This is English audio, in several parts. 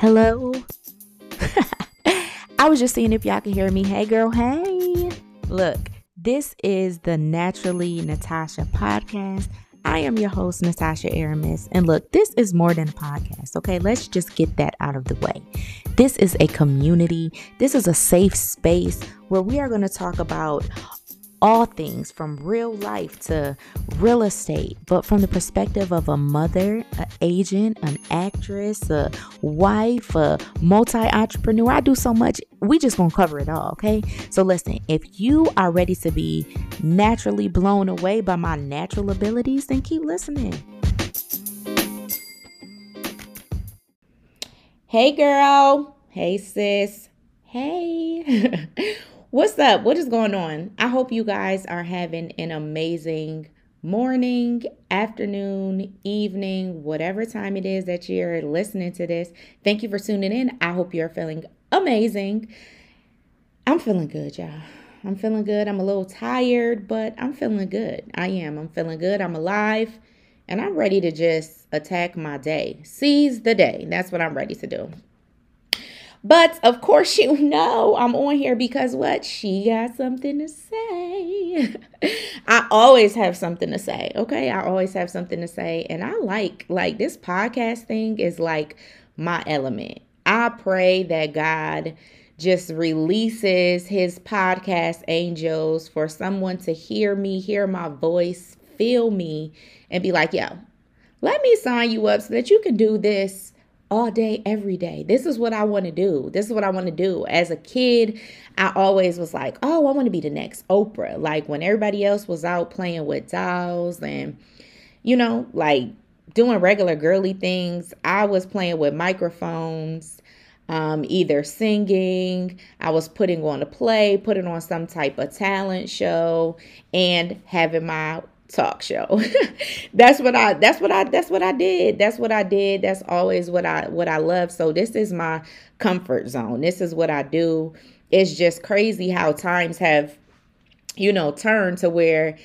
Hello? I was just seeing if y'all can hear me. Hey, girl, hey. Look, this is the Naturally Natasha podcast. I am your host, Natasha Aramis. And look, this is more than a podcast, okay? Let's just get that out of the way. This is a community, this is a safe space where we are going to talk about all things from real life to real estate, but from the perspective of a mother, an agent, an actress, a wife, a multi entrepreneur. I do so much. We just gonna cover it all, okay? So listen, if you are ready to be naturally blown away by my natural abilities, then keep listening. Hey, girl. Hey, sis. Hey. What's up? What is going on? I hope you guys are having an amazing morning, afternoon, evening, whatever time it is that you're listening to this. Thank you for tuning in. I hope you're feeling amazing. I'm feeling good, y'all. I'm feeling good. I'm a little tired, but I'm feeling good. I am. I'm feeling good. I'm alive and I'm ready to just attack my day. Seize the day. That's what I'm ready to do. But of course, you know I'm on here because what? She got something to say. I always have something to say. Okay. I always have something to say. And I like, like, this podcast thing is like my element. I pray that God just releases his podcast angels for someone to hear me, hear my voice, feel me, and be like, yo, let me sign you up so that you can do this all day, every day. This is what I want to do. This is what I want to do. As a kid, I always was like, oh, I want to be the next Oprah. Like when everybody else was out playing with dolls and, you know, like doing regular girly things, I was playing with microphones. Um, either singing, I was putting on a play, putting on some type of talent show, and having my talk show. that's what I that's what I that's what I did. That's what I did. That's always what I what I love. So this is my comfort zone. This is what I do. It's just crazy how times have you know turned to where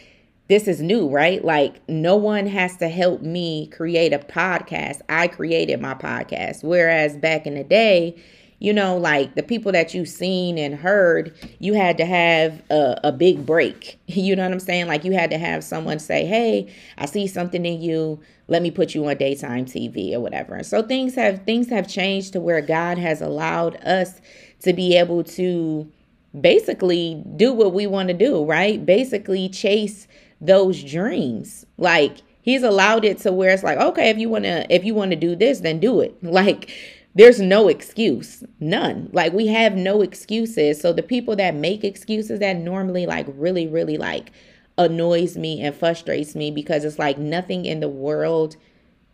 this is new, right? Like no one has to help me create a podcast. I created my podcast. Whereas back in the day, you know, like the people that you've seen and heard, you had to have a, a, big break. You know what I'm saying? Like you had to have someone say, Hey, I see something in you. Let me put you on daytime TV or whatever. And so things have things have changed to where God has allowed us to be able to basically do what we want to do, right? Basically chase those dreams. Like he's allowed it to where it's like, okay, if you want to if you want to do this, then do it. Like there's no excuse none. Like we have no excuses. So the people that make excuses that normally like really really like annoys me and frustrates me because it's like nothing in the world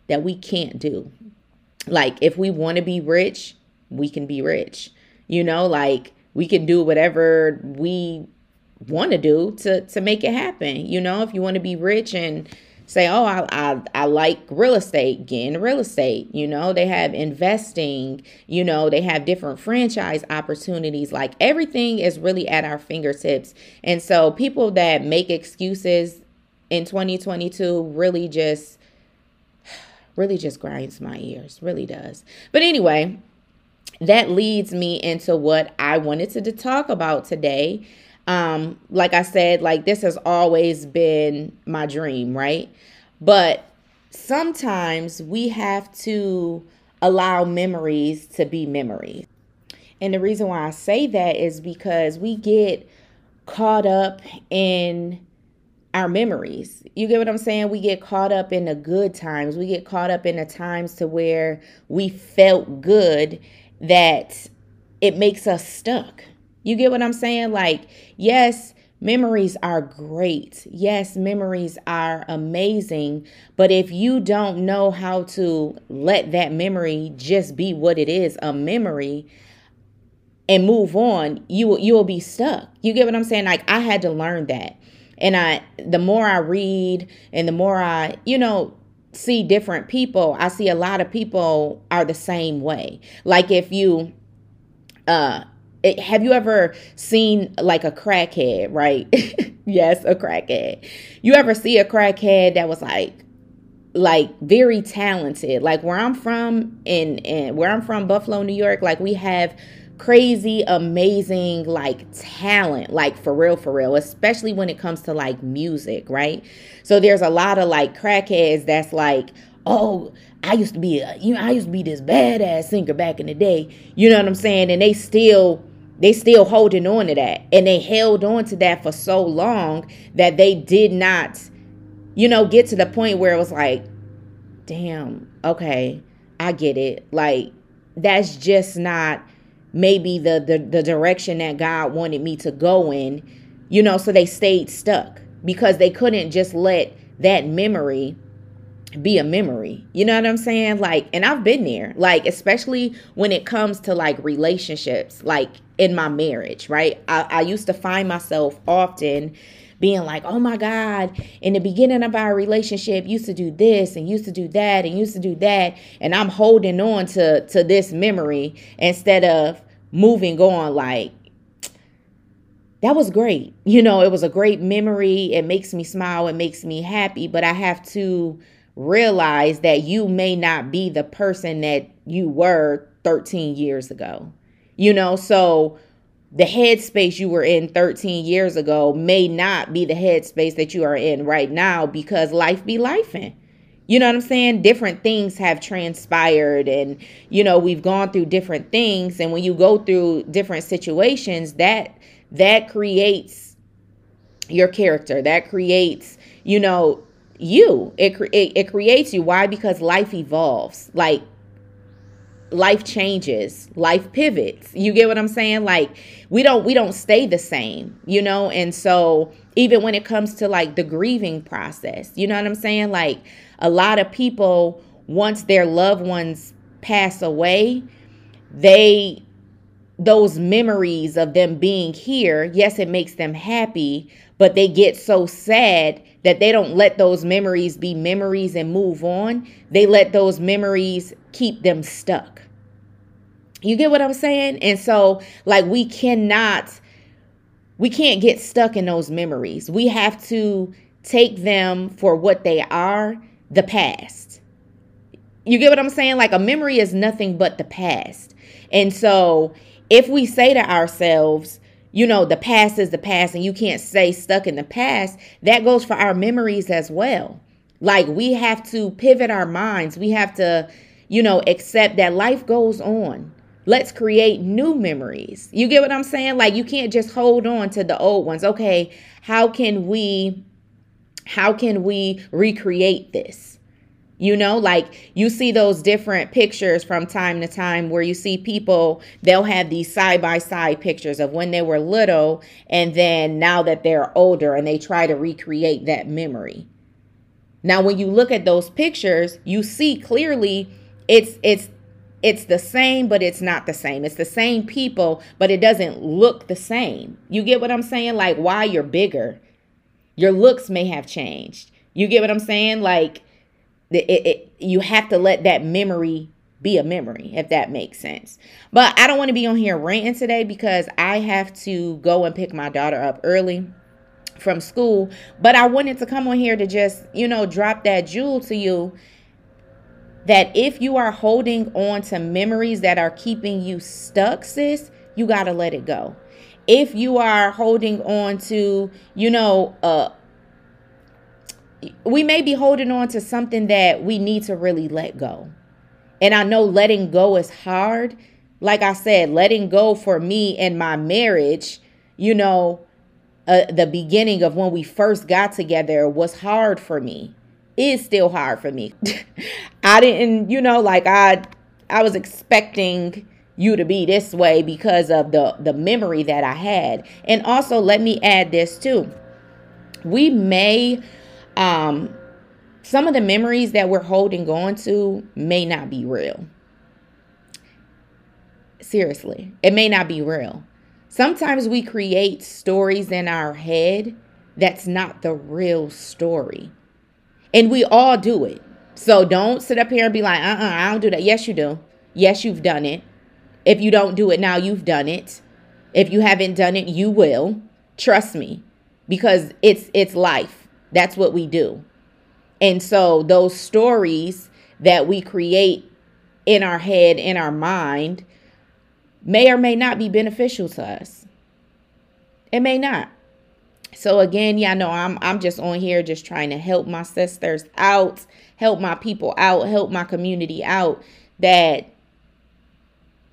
that we can't do. Like if we want to be rich we can be rich. You know like we can do whatever we want to do to to make it happen. You know if you want to be rich and say, oh, I, I, I like real estate, get real estate. You know, they have investing, you know, they have different franchise opportunities. Like everything is really at our fingertips. And so people that make excuses in 2022 really just, really just grinds my ears, really does. But anyway, that leads me into what I wanted to talk about today. Um, like I said, like this has always been my dream, right? But sometimes we have to allow memories to be memories. And the reason why I say that is because we get caught up in our memories. You get what I'm saying? We get caught up in the good times. We get caught up in the times to where we felt good that it makes us stuck. You get what I'm saying? Like, yes, memories are great. Yes, memories are amazing. But if you don't know how to let that memory just be what it is, a memory, and move on, you will you will be stuck. You get what I'm saying? Like I had to learn that. And I the more I read and the more I, you know, see different people, I see a lot of people are the same way. Like if you uh it, have you ever seen like a crackhead, right? yes, a crackhead. You ever see a crackhead that was like like very talented. Like where I'm from in in where I'm from, Buffalo, New York, like we have crazy, amazing like talent, like for real, for real, especially when it comes to like music, right? So there's a lot of like crackheads that's like, oh, I used to be a, you know, I used to be this badass singer back in the day. You know what I'm saying? And they still they still holding on to that. And they held on to that for so long that they did not, you know, get to the point where it was like, damn, okay, I get it. Like that's just not maybe the the, the direction that God wanted me to go in, you know, so they stayed stuck because they couldn't just let that memory be a memory. You know what I'm saying? Like, and I've been there, like, especially when it comes to like relationships, like in my marriage, right? I, I used to find myself often being like, oh my God, in the beginning of our relationship, used to do this and used to do that and used to do that. And I'm holding on to, to this memory instead of moving on like, that was great. You know, it was a great memory. It makes me smile. It makes me happy. But I have to realize that you may not be the person that you were 13 years ago. You know, so the headspace you were in 13 years ago may not be the headspace that you are in right now because life be lifing. You know what I'm saying? Different things have transpired and you know, we've gone through different things and when you go through different situations that that creates your character. That creates, you know, you. It, it it creates you. Why? Because life evolves. Like life changes life pivots you get what i'm saying like we don't we don't stay the same you know and so even when it comes to like the grieving process you know what i'm saying like a lot of people once their loved ones pass away they those memories of them being here yes it makes them happy but they get so sad that they don't let those memories be memories and move on. They let those memories keep them stuck. You get what I'm saying? And so, like, we cannot, we can't get stuck in those memories. We have to take them for what they are the past. You get what I'm saying? Like, a memory is nothing but the past. And so, if we say to ourselves, you know, the past is the past and you can't stay stuck in the past, that goes for our memories as well. Like we have to pivot our minds. We have to, you know, accept that life goes on. Let's create new memories. You get what I'm saying? Like you can't just hold on to the old ones. Okay, how can we how can we recreate this? You know, like you see those different pictures from time to time where you see people, they'll have these side by side pictures of when they were little and then now that they're older and they try to recreate that memory. Now, when you look at those pictures, you see clearly it's it's it's the same but it's not the same. It's the same people, but it doesn't look the same. You get what I'm saying? Like why you're bigger. Your looks may have changed. You get what I'm saying? Like it, it, you have to let that memory be a memory, if that makes sense. But I don't want to be on here ranting today because I have to go and pick my daughter up early from school. But I wanted to come on here to just, you know, drop that jewel to you that if you are holding on to memories that are keeping you stuck, sis, you got to let it go. If you are holding on to, you know, uh, we may be holding on to something that we need to really let go. And I know letting go is hard. Like I said, letting go for me and my marriage, you know, uh, the beginning of when we first got together was hard for me. It's still hard for me. I didn't, you know, like I I was expecting you to be this way because of the the memory that I had. And also let me add this too. We may um, some of the memories that we're holding on to may not be real. Seriously, it may not be real. Sometimes we create stories in our head that's not the real story. And we all do it. So don't sit up here and be like, uh uh-uh, uh I don't do that. Yes, you do. Yes, you've done it. If you don't do it now, you've done it. If you haven't done it, you will. Trust me. Because it's it's life. That's what we do. And so those stories that we create in our head, in our mind, may or may not be beneficial to us. It may not. So again, yeah, know I'm I'm just on here just trying to help my sisters out, help my people out, help my community out that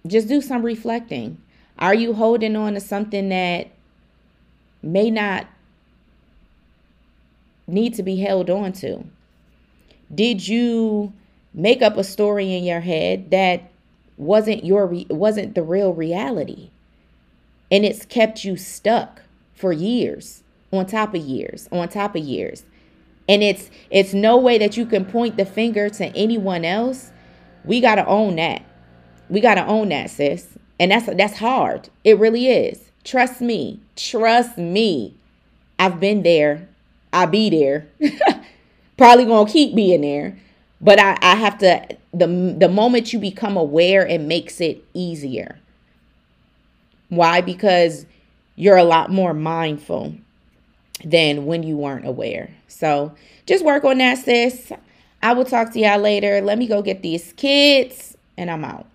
just do some reflecting. Are you holding on to something that may not need to be held on to? Did you make up a story in your head that wasn't your re- wasn't the real reality? And it's kept you stuck for years, on top of years, on top of years. And it's it's no way that you can point the finger to anyone else. We got to own that. We got to own that, sis. And that's that's hard. It really is. Trust me. Trust me. I've been there. I'll be there. Probably gonna keep being there. But I, I have to the the moment you become aware, it makes it easier. Why? Because you're a lot more mindful than when you weren't aware. So just work on that, sis. I will talk to y'all later. Let me go get these kids and I'm out.